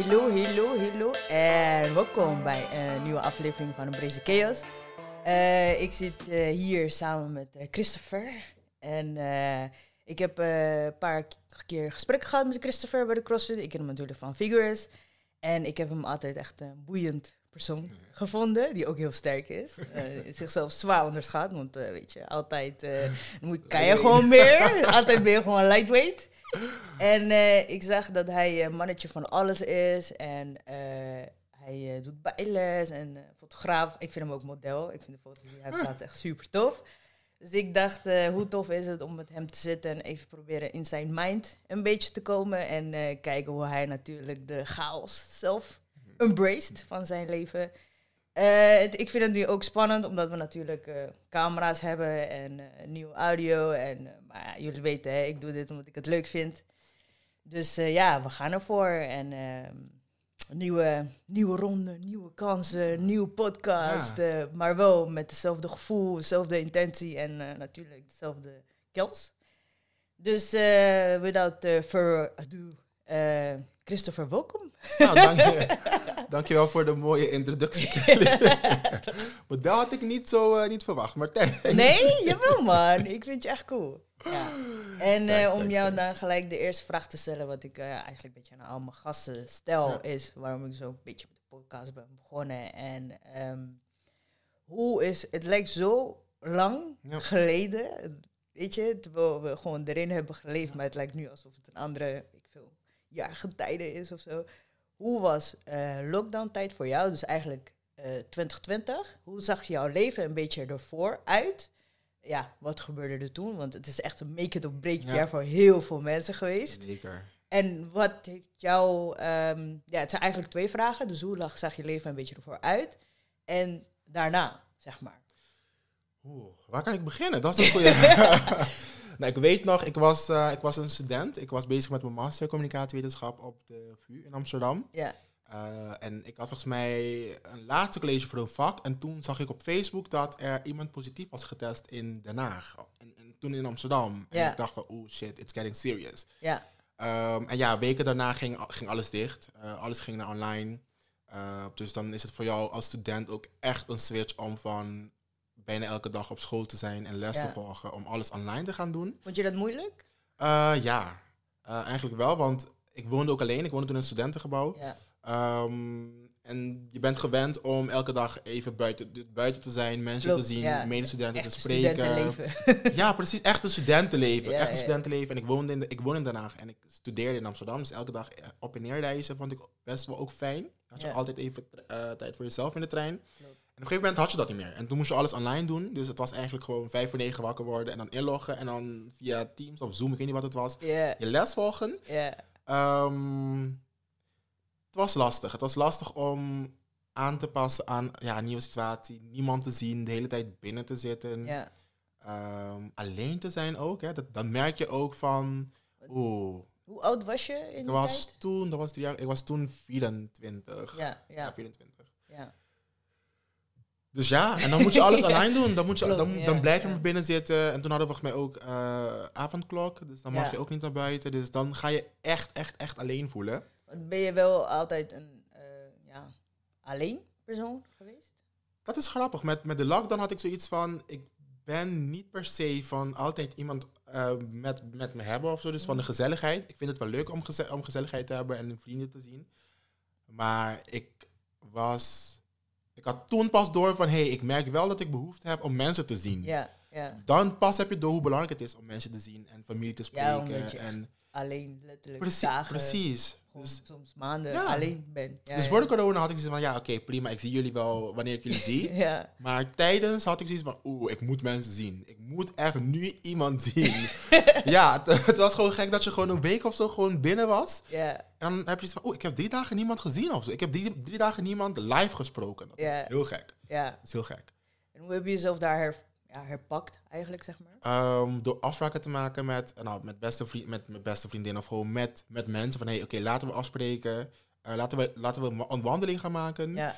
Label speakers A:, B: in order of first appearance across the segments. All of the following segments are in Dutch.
A: Hallo, hallo, hallo. En welkom bij een nieuwe aflevering van Een Chaos. Uh, ik zit uh, hier samen met uh, Christopher. En ik heb een paar keer gesprekken gehad met Christopher bij de CrossFit. Ik ken hem natuurlijk van Figures. En ik heb hem altijd echt een boeiend persoon gevonden, die ook heel sterk is. Uh, zichzelf zwaar onderschat, want uh, weet je, altijd uh, moet, kan je gewoon meer. altijd ben je gewoon lightweight. En ik zag dat hij een mannetje van alles is en hij doet bijles en fotograaf. Ik vind hem ook model. Ik vind de foto's die hij plaatst echt super tof. Dus ik dacht, hoe tof is het om met hem te zitten en even proberen in zijn mind een beetje te komen. En kijken hoe hij natuurlijk de chaos zelf embraced van zijn leven. Uh, ik vind het nu ook spannend, omdat we natuurlijk uh, camera's hebben en uh, nieuwe audio. En, maar ja, jullie weten, hè, ik doe dit omdat ik het leuk vind. Dus ja, we gaan ervoor. En ehm, nieuwe, nieuwe ronde, nieuwe kansen, nieuwe podcast. maar wel met hetzelfde gevoel, dezelfde intentie en natuurlijk dezelfde kels. Dus without further ado, Christopher, welkom.
B: Nou, dank je. Dankjewel voor de mooie introductie. maar dat had ik niet zo uh, niet verwacht, Martijn.
A: nee, jawel man. Ik vind je echt cool. Ja. En uh, om jou dan gelijk de eerste vraag te stellen, wat ik uh, eigenlijk een beetje aan al mijn gasten stel, is waarom ik zo een beetje met de podcast ben begonnen. En um, hoe is, het lijkt zo lang geleden, weet je, terwijl we gewoon erin hebben geleefd, maar het lijkt nu alsof het een andere, jaargetijden is of zo. Hoe was uh, lockdown-tijd voor jou? Dus eigenlijk uh, eh, 2020. Hoe zag jouw leven een beetje ervoor uit? Ja, wat gebeurde er toen? Want het is echt een make it of break jaar voor heel veel mensen geweest.
B: Zeker.
A: En wat heeft jou... Um, ja, het zijn eigenlijk twee vragen. Dus hoe zag je leven een beetje ervoor uit? En daarna, zeg maar.
B: Oeh, waar kan ik beginnen? Dat is een goede... Nou, ik weet nog, ik was, uh, ik was een student. Ik was bezig met mijn master communicatiewetenschap op de VU in Amsterdam. Ja. Uh, en ik had volgens mij een laatste college voor een vak. En toen zag ik op Facebook dat er iemand positief was getest in Den Haag. En, en toen in Amsterdam. En ik dacht van, oh shit, it's getting serious. Ja. Um, en ja, weken daarna ging, ging alles dicht. Uh, alles ging naar online. Uh, dus dan is het voor jou als student ook echt een switch om van bijna elke dag op school te zijn en les te volgen om alles online te gaan doen.
A: Vond je dat moeilijk?
B: Uh, ja, uh, eigenlijk wel, want ik woonde ook alleen. Ik woonde toen in een studentengebouw. Ja. Um, en je bent gewend om elke dag even buiten, buiten te zijn, mensen te zien, ja, medestudenten te spreken. ja, precies, echt een studentenleven. echt een studentenleven. En ik woonde, in de, ik woonde in Den Haag en ik studeerde in Amsterdam. Dus elke dag op en neer reizen vond ik best wel ook fijn. Had je altijd even uh, tijd voor jezelf in de trein op een gegeven moment had je dat niet meer. En toen moest je alles online doen. Dus het was eigenlijk gewoon vijf voor negen wakker worden en dan inloggen. En dan via Teams of Zoom, ik weet niet wat het was, je les volgen. Um, het was lastig. Het was lastig om aan te passen aan ja, een nieuwe situatie. Niemand te zien, de hele tijd binnen te zitten. Um, alleen te zijn ook. Hè. Dat, dan merk je ook van... Oeh,
A: hoe oud was je in
B: die was tijd? Toen, dat was drie jaar, ik was toen 24. Ja, ja. ja 24. Dus ja, en dan moet je alles online doen. Dan, moet je, dan, dan blijf je maar binnen zitten. En toen hadden we volgens mij ook uh, avondklok. Dus dan mag je ook niet naar buiten. Dus dan ga je echt, echt, echt alleen voelen.
A: Ben je wel altijd een uh, ja, alleen persoon geweest?
B: Dat is grappig. Met, met de lockdown had ik zoiets van... Ik ben niet per se van altijd iemand uh, met, met me hebben of zo. Dus van de gezelligheid. Ik vind het wel leuk om, geze om gezelligheid te hebben en vrienden te zien. Maar ik was ik had toen pas door van, hé, hey, ik merk wel dat ik behoefte heb om mensen te zien. Ja, ja. Dan pas heb je door hoe belangrijk het is om mensen te zien en familie te spreken. Ja, en
A: alleen letterlijk precies, dagen,
B: precies.
A: Dus, soms maanden alleen ben.
B: dus voor de corona had ik zoiets van, ja, oké, prima, ik zie jullie wel wanneer ik jullie zie. ja. Maar tijdens had ik zoiets van, oeh, ik moet mensen zien. Ik moet echt nu iemand zien. ja, het, was gewoon gek dat je gewoon een week of zo gewoon binnen was. Ja. En dan heb je zoiets van, oeh, ik heb drie dagen niemand gezien of zo. Ik heb drie, drie dagen niemand live gesproken. Dat is heel gek. Ja. Dat is heel gek.
A: En hoe heb je jezelf daar ja, herpakt, eigenlijk, zeg maar?
B: Ehm, door afspraken te maken met, nou, met, beste vriend, met mijn beste vriendin of gewoon met, met mensen. Van, hé, hey, oké, laten we afspreken. Uh, laten, we, laten we een wandeling gaan maken. Ja.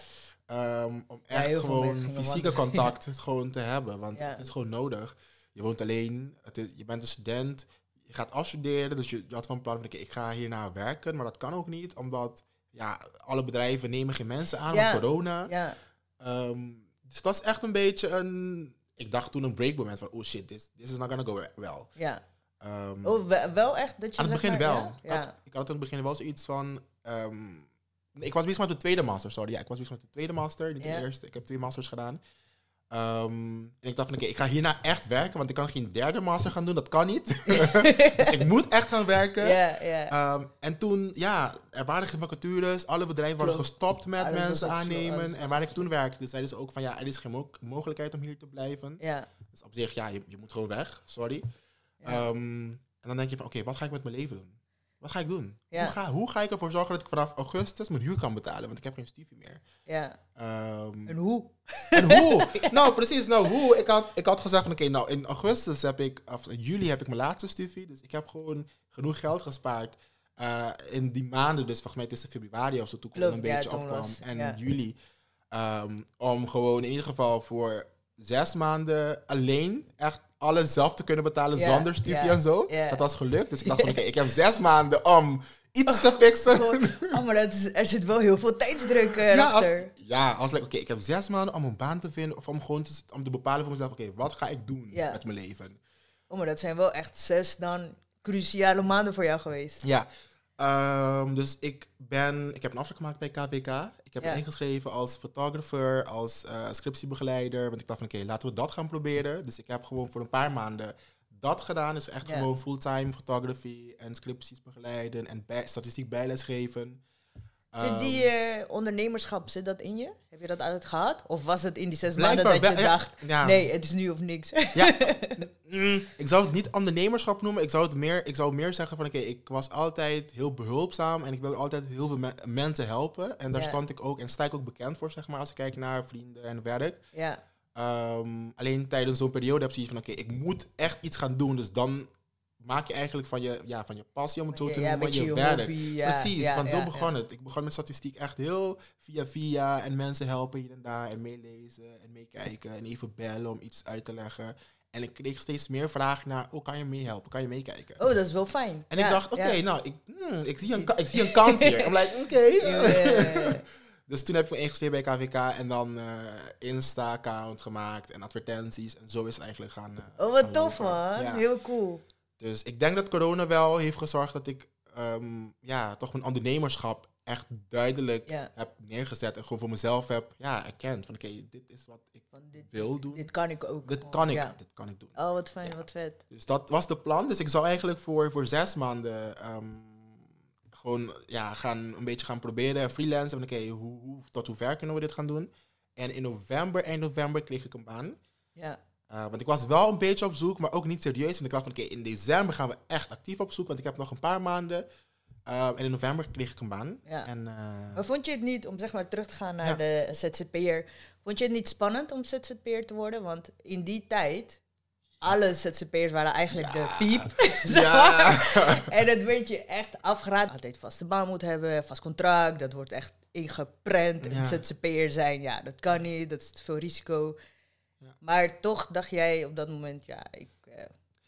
B: Ehm, om echt gewoon fysieke contact gewoon te hebben. Want het is gewoon nodig. Je woont alleen, het is, je bent een student, je gaat afstuderen. Dus je, je had van plan van, oké, ik ga hierna werken. Maar dat kan ook niet, omdat ja, alle bedrijven nemen geen mensen aan ja. corona. Ja. Ehm, dus dat is echt een beetje een, ik dacht toen een breakmoment van, oh shit, this, this is not gonna go well.
A: Ja. Um, oh, wel echt? Dat je
B: aan het begin wel. Ja? Ik, had, ik had aan het begin wel zoiets van, um, ik was bezig met de tweede master, sorry. Ja, ik was bezig met de tweede master, niet de eerste. Ik heb twee masters gedaan. Um, en ik dacht van, oké, ik ga hierna echt werken, want ik kan geen derde master gaan doen, dat kan niet. dus ik moet echt gaan werken. Yeah, yeah. Um, en toen, ja, er waren geen vacatures, alle bedrijven waren gestopt met mensen aannemen. En waar ik toen werkte, zeiden ze ook van, ja, er is geen mogelijkheid om hier te blijven. Yeah. Dus op zich, ja, je, je moet gewoon weg, sorry. Um, en dan denk je van, oké, wat ga ik met mijn leven doen? Wat ga ik doen? Hoe, ga, hoe ga ik ervoor zorgen dat ik vanaf augustus mijn huur kan betalen? Want ik heb geen studie meer.
A: Ja. Um, en hoe?
B: En hoe? Nou, precies. Nou, hoe? Ik had, ik had gezegd van, oké, nou, in augustus heb ik, of in juli heb ik mijn laatste studie. Dus ik heb gewoon genoeg geld gespaard. Uh, in die maanden, dus volgens mij tussen februari of zo, toen een beetje opkwam. en juli. Um, om gewoon in ieder geval voor zes maanden alleen echt alles zelf te kunnen betalen zonder studie en zo. Dat was gelukt. Dus ik dacht van, oké, ik heb zes maanden om iets te fixen.
A: Oh, maar dat is, er zit wel heel veel tijdsdruk uh, ja, achter.
B: ja, als oké, ik heb zes maanden om een baan te vinden of om gewoon te, om te bepalen voor mezelf, oké, wat ga ik doen met mijn leven?
A: Oh, maar dat zijn wel echt zes dan cruciale maanden voor jou geweest.
B: Ja, um, dus ik ben, ik heb een afspraak gemaakt bij KVK. Ik heb ingeschreven als photographer, als uh, scriptiebegeleider. Want ik dacht van oké, laten we dat gaan proberen. Dus ik heb gewoon voor een paar maanden dat gedaan. Dus echt gewoon fulltime photography en scripties begeleiden en bij, statistiek bijles geven.
A: Zit die uh, ondernemerschap, zit dat in je? Heb je dat altijd gehad? Of was het in die zes maanden dat je dacht, nee, het is nu of niks? Ja,
B: mm, ik zou het niet ondernemerschap noemen. Ik zou het meer, ik zou meer zeggen van, oké, ik was altijd heel behulpzaam en ik wilde altijd heel veel mensen helpen. En daar stond ik ook en sta ik ook bekend voor, zeg maar, als ik kijk naar vrienden en werk. Ja. Um, alleen tijdens zo'n periode heb je van, oké, ik moet echt iets gaan doen. Dus dan maak je eigenlijk van je, ja, van je passie, om het zo te noemen, je, je werk. Precies, want zo begon het. Ik begon met statistiek echt heel via via en mensen helpen hier en daar en meelezen en meekijken en even bellen om iets uit te leggen. En ik kreeg steeds meer vragen naar, oh, kan je meehelpen? Kan je meekijken?
A: Oh, dat is wel fijn.
B: En ik dacht, oké, nou, ik, hmm, ik, zie een, ik zie een kans hier. I'm like, oké. dus toen heb ik me ingeschreven bij KVK en dan uh, Insta-account gemaakt en advertenties. En zo is het eigenlijk gaan.
A: Uh, oh, wat tof man. Heel cool.
B: Dus ik denk dat corona wel heeft gezorgd dat ik ehm, ja, toch mijn ondernemerschap echt duidelijk heb neergezet. En gewoon voor mezelf heb ja, erkend van oké, dit is wat ik dit, wil doen.
A: Dit kan ik ook.
B: Dit kan ik, dit kan ik doen.
A: Oh, wat fijn, wat vet.
B: Dus dat was de plan. Dus ik zou eigenlijk voor, voor zes maanden ehm, gewoon ja, gaan, een beetje gaan proberen en freelancen. Oké, hoe, hoe, tot hoe ver kunnen we dit gaan doen? En in november, eind november, kreeg ik een baan. Ja. Uh, want ik was wel een beetje op zoek, maar ook niet serieus. Want ik dacht van, oké, in december gaan we echt actief op zoek. Want ik heb nog een paar maanden. Uh, en in november kreeg ik een baan. Ja. En, uh,
A: maar vond je het niet, om zeg maar terug te gaan naar ja. de ZZP'er... Vond je het niet spannend om ZZP'er te worden? Want in die tijd... Alle ZZP'ers waren eigenlijk de piep. ja. en dat werd je echt afgeraden. Altijd vaste baan moet hebben, vast contract. Dat wordt echt ingeprent. Ja. ZZP'er zijn, ja, dat kan niet. Dat is te veel risico. Maar toch dacht jij op dat moment, ja, ik, uh,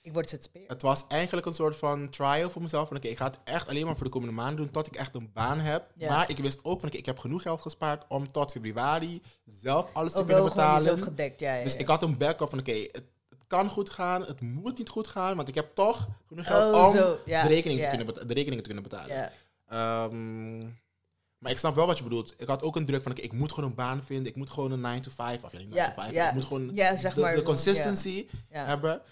A: ik word ZZP'er.
B: Het was eigenlijk een soort van trial voor mezelf. Van oké, ik ga het echt alleen maar voor de komende maanden doen tot ik echt een baan heb. Maar ik wist ook van oké, ik heb genoeg geld gespaard om tot februari zelf alles te kunnen betalen.
A: Gedekt, ja,
B: Dus ik had een backup van oké, het, kan goed gaan, het moet niet goed gaan, want ik heb toch genoeg geld oh, om de, rekening te kunnen de rekeningen te kunnen betalen. Um, maar ik snap wel wat je bedoelt. Ik had ook een druk van, ik moet gewoon een baan vinden. Ik moet gewoon een 9 to 5, of ja, 9 to 5. Ik moet gewoon zeg de, de, consistency hebben.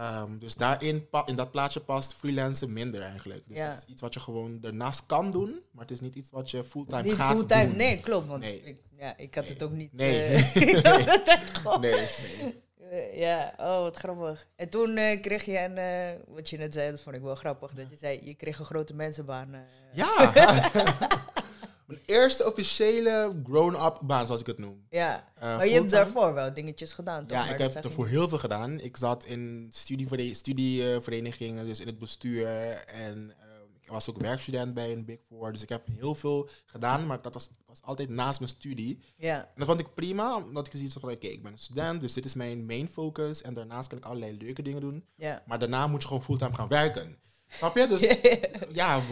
B: Um, dus daarin, in dat plaatje past freelancen minder eigenlijk. Dus het is iets wat je gewoon daarnaast kan doen, maar het is niet iets wat je fulltime niet gaat fulltime, doen.
A: Nee, klopt. Want nee. Ik, ja, ik had het ook niet.
B: Nee. Uh, nee. nee.
A: Uh, ja, oh, wat grappig. En toen uh, kreeg je een, uh, wat je net zei, dat vond ik wel grappig, dat je zei, je kreeg een grote mensenbaan.
B: Ja! Mijn eerste officiële grown-up baan, zoals ik het noem.
A: Ja, uh, maar je hebt daarvoor wel dingetjes gedaan, toch?
B: Ja, ik heb ervoor heel veel gedaan. Ik zat in studieverenigingen, dus in het bestuur. En uh, ik was ook werkstudent bij een Big Four. Dus ik heb heel veel gedaan, maar dat was, was altijd naast mijn studie. Ja. En dat vond ik prima, omdat ik zoiets van, oké, ik ben een student, dus dit is mijn main focus. En daarnaast kan ik allerlei leuke dingen doen. Ja. Maar daarna moet je gewoon fulltime gaan werken. Snap je? Dus ja,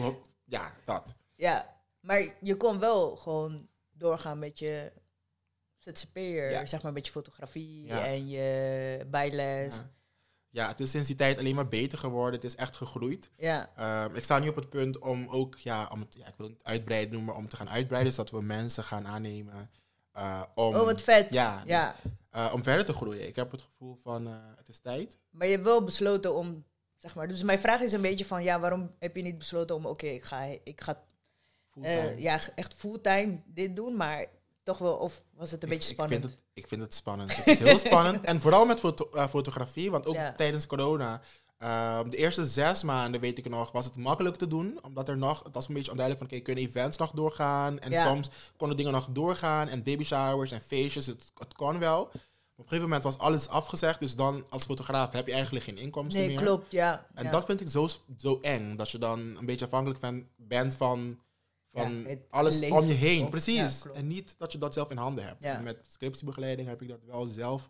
B: ja, dat.
A: Ja, Maar je kon wel gewoon doorgaan met je ZZP'er, ja. zeg maar, met je fotografie en je bijles.
B: Ja. ja. het is sinds die tijd alleen maar beter geworden. Het is echt gegroeid. Ja. Ehm, ik sta nu op het punt om ook, ja, om het, ja, ik wil het uitbreiden noemen, om te gaan uitbreiden, zodat we mensen gaan aannemen. Uh, om,
A: oh, wat vet.
B: Ja, ja. Dus, uh, om verder te groeien. Ik heb het gevoel van, uh, het is tijd.
A: Maar je hebt wel besloten om, zeg maar, dus mijn vraag is een beetje van, ja, waarom heb je niet besloten om, oké, ik ga, ik ga ja, echt fulltime dit doen, maar toch wel, of was het een beetje spannend?
B: Ik vind het, ik vind het spannend. Het is heel spannend. En vooral met foto, uh, fotografie, want ook tijdens corona, uh, de eerste zes maanden, weet ik nog, was het makkelijk te doen. Omdat er nog, het was een beetje onduidelijk van, oké, kunnen events nog doorgaan? En soms konden dingen nog doorgaan en baby showers en feestjes, het, het kon wel. Op een gegeven moment was alles afgezegd, dus dan als fotograaf heb je eigenlijk geen inkomsten
A: nee,
B: meer.
A: Nee, klopt, ja.
B: En dat vind ik zo, zo eng, dat je dan een beetje afhankelijk van, bent van van alles om je heen. Precies. en niet dat je dat zelf in handen hebt. met scriptiebegeleiding heb ik dat wel zelf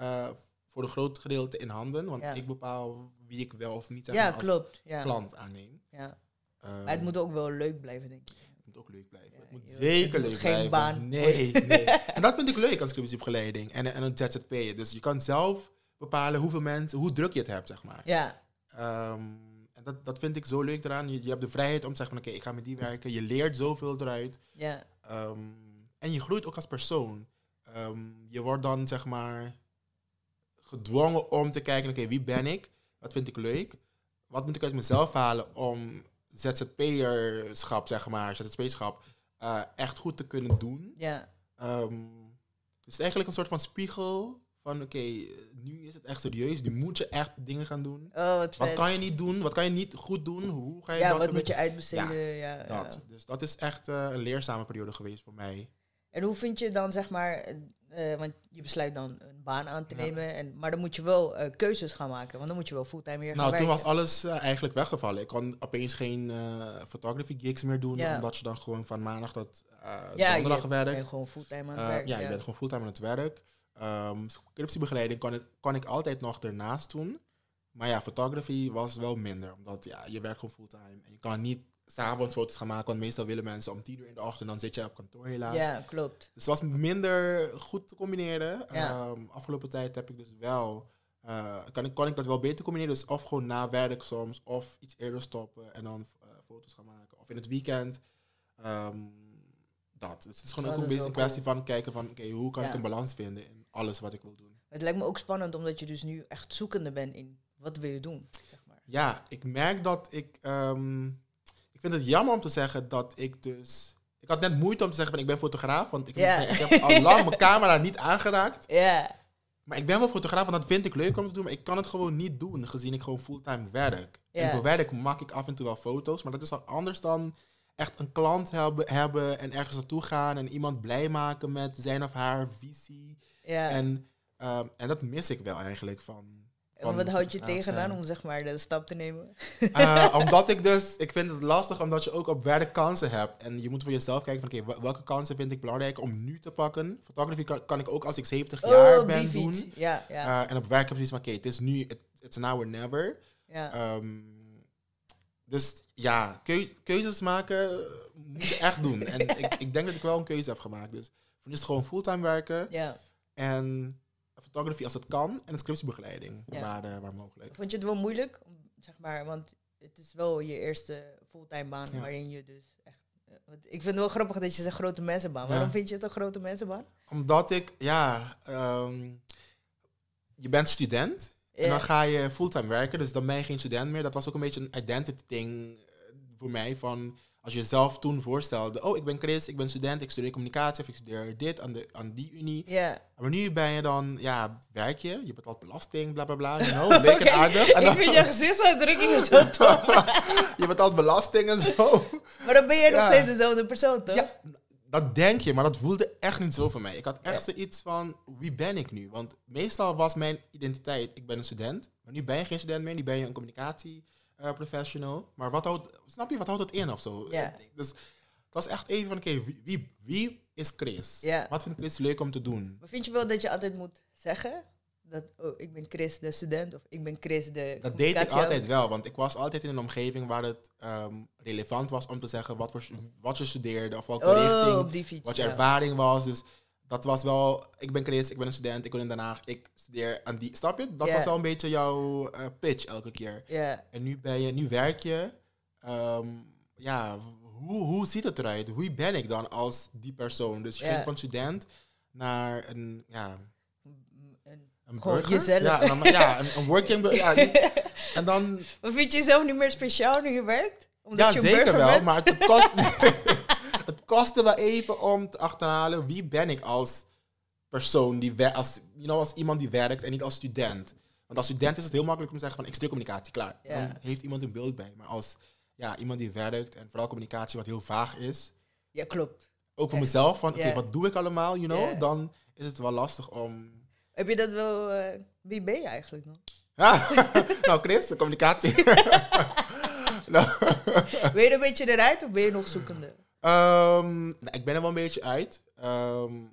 B: uh, voor een groot gedeelte in handen. Want ik bepaal wie ik wel of niet zeg maar, als klant aanneem.
A: Ja. Um, maar het moet ook wel leuk blijven, denk ik.
B: Het moet ook leuk blijven. het moet zeker leuk blijven. Geen baan. Nee, nee. en dat vind ik leuk aan scriptiebegeleiding en, en een ZZP. Dus je kan zelf bepalen hoeveel mensen, hoe druk je het hebt, zeg maar. Ja. Um, dat, dat vind ik zo leuk eraan. Je, je hebt de vrijheid om te zeggen van oké, ik ga met die werken. Je leert zoveel eruit. Ja. Ehm, en je groeit ook als persoon. Ehm, je wordt dan zeg maar gedwongen om te kijken, oké, wie ben ik? Wat vind ik leuk? Wat moet ik uit mezelf halen om ZZP'erschap, zeg maar, ZZP-schap, uh, echt goed te kunnen doen? Ja. Um, het is eigenlijk een soort van spiegel van oké, nu is het echt serieus. Nu moet je echt dingen gaan doen.
A: Oh, wat,
B: wat kan je niet doen? Wat kan je niet goed doen? Hoe ga je
A: ja,
B: dat
A: wat moet je uitbesteden? Ja,
B: ja, dat. Dus dat is echt uh, een leerzame periode geweest voor mij.
A: En hoe vind je dan, zeg maar, uh, want je besluit dan een baan aan te nemen, en, maar dan moet je wel uh, keuzes gaan maken, want dan moet je wel fulltime weer
B: nou,
A: gaan
B: toen was alles eigenlijk weggevallen. Ik kon opeens geen photography gigs meer doen, omdat je dan gewoon van maandag tot donderdag werkt. Ja,
A: je bent gewoon fulltime aan het werk.
B: Ja, je bent gewoon fulltime aan het werk. Um, scriptiebegeleiding kon ik, kon ik altijd nog ernaast doen. Maar ja, fotografie was wel minder. Omdat ja, je werkt gewoon fulltime. En je kan niet s'avonds foto's gaan maken. Want meestal willen mensen om tien uur in de ochtend. Dan zit je op kantoor helaas.
A: Ja, klopt.
B: Dus het was minder goed te combineren. Ja. Um, afgelopen tijd heb ik dus wel... Uh, kan, ik, kon ik dat wel beter combineren. Dus of gewoon na werk soms. Of iets eerder stoppen en dan uh, foto's gaan maken. Of in het weekend. Um, dat. Dus het is gewoon ook een beetje een kwestie van kijken van... Oké, hoe kan ik een balans vinden in alles wat ik wil doen.
A: Het lijkt me ook spannend omdat je dus nu echt zoekende bent in wat wil je doen. Zeg maar.
B: Ja, ik merk dat ik. Um, ik vind het jammer om te zeggen dat ik dus. Ik had net moeite om te zeggen van ik ben fotograaf, want ik, yeah. ik heb al lang mijn camera niet aangeraakt. Ja. Maar ik ben wel fotograaf, want dat vind ik leuk om te doen. Maar ik kan het gewoon niet doen, gezien ik gewoon fulltime werk. En voor werk maak ik af en toe wel foto's. Maar dat is al anders dan echt een klant hebben, hebben en ergens naartoe gaan. En iemand blij maken met zijn of haar visie. Ja. En, uh, en dat mis ik wel eigenlijk van.
A: van wat houdt je tegenaan om zeg maar de stap te nemen?
B: Uh, omdat ik dus, ik vind het lastig omdat je ook op werk kansen hebt. En je moet voor jezelf kijken van oké, welke kansen vind ik belangrijk om nu te pakken. Fotografie kan, kan ik ook als ik 70 oh, jaar ben doen. Ja, ja. Uh, en op werk heb je zoiets van oké, het is nu, it, it's now or never. Ja. Um, dus ja, keuzes maken moet je echt doen. En ik, ik denk dat ik wel een keuze heb gemaakt. Dus voor nu is het gewoon fulltime werken. Ja. En fotografie als het kan. En scriptiebegeleiding waar, uh, waar mogelijk.
A: Vond je het wel moeilijk? Zeg maar, want het is wel je eerste fulltime baan waarin je dus echt... Uh, ik vind het wel grappig dat je zegt grote mensenbaan. Waarom vind je het een grote mensenbaan?
B: Omdat ik, ja... Um, je bent student. En dan ga je fulltime werken, dus dan ben je geen student meer. Dat was ook een beetje een identity ding eh, voor mij. Van als je zelf toen voorstelde, oh, ik ben Chris, ik ben student, ik studeer communicatie of ik studeer dit aan, de, aan die unie. Maar nu ben je dan, ja, werk je, je betaalt belasting, bla bla bla. You know, leuk en aardig. En
A: ik vind je gezichtsuitdrukkingen zo tof.
B: je betaalt belasting en zo.
A: Maar dan ben je nog steeds dezelfde persoon, toch? Ja,
B: dat denk je, maar dat voelde echt niet zo voor mij. Ik had echt zoiets van, wie ben ik nu? Want meestal was mijn identiteit, ik ben een student. Maar nu ben je geen student meer, nu ben je een communicatieprofessional. Uh, maar wat houdt, snap je, wat houdt het in of zo? Dus het was echt even van, oké, wie, wie, is Chris? Wat vindt Chris leuk om te doen?
A: Maar vind je wel dat je altijd moet zeggen dat oh, ik ben Chris de student of ik ben Chris de.
B: Dat deed ik altijd wel, want ik was altijd in een omgeving waar het ehm, relevant was om te zeggen wat, voor, wat je studeerde of welke oh, richting, wat je ervaring was. Dus dat was wel, ik ben Chris, ik ben een student, ik woon in Den Haag, ik studeer aan die. Snap je? Dat was wel een beetje jouw uh, pitch elke keer.
A: Yeah.
B: En nu ben je, nu werk je. Ehm, ja, hoe, hoe ziet het eruit? Hoe ben ik dan als die persoon? Dus je ging van student naar een, ja,
A: een burger? jezelf.
B: Ja, dan, ja een, een working... Ja, en dan...
A: Maar vind je jezelf niet meer speciaal nu je werkt?
B: Omdat ja, je zeker wel, bent? maar het kost, kostte wel even om te achterhalen wie ben ik als persoon, die als, you know, als iemand die werkt en niet als student. Want als student is het heel makkelijk om te zeggen van ik studeer communicatie, klaar. Dan heeft iemand een beeld bij. Maar als ja, iemand die werkt en vooral communicatie wat heel vaag is.
A: Ja, klopt.
B: Ook voor mezelf van oké, wat doe ik allemaal, you know? Dan is het wel lastig om
A: heb je dat wel... Uh, wie ben je eigenlijk nog?
B: nou, Chris, de communicatie.
A: nou. Ben je een beetje eruit of ben je nog zoekende?
B: Um, nou, ik ben er wel een beetje uit. Um,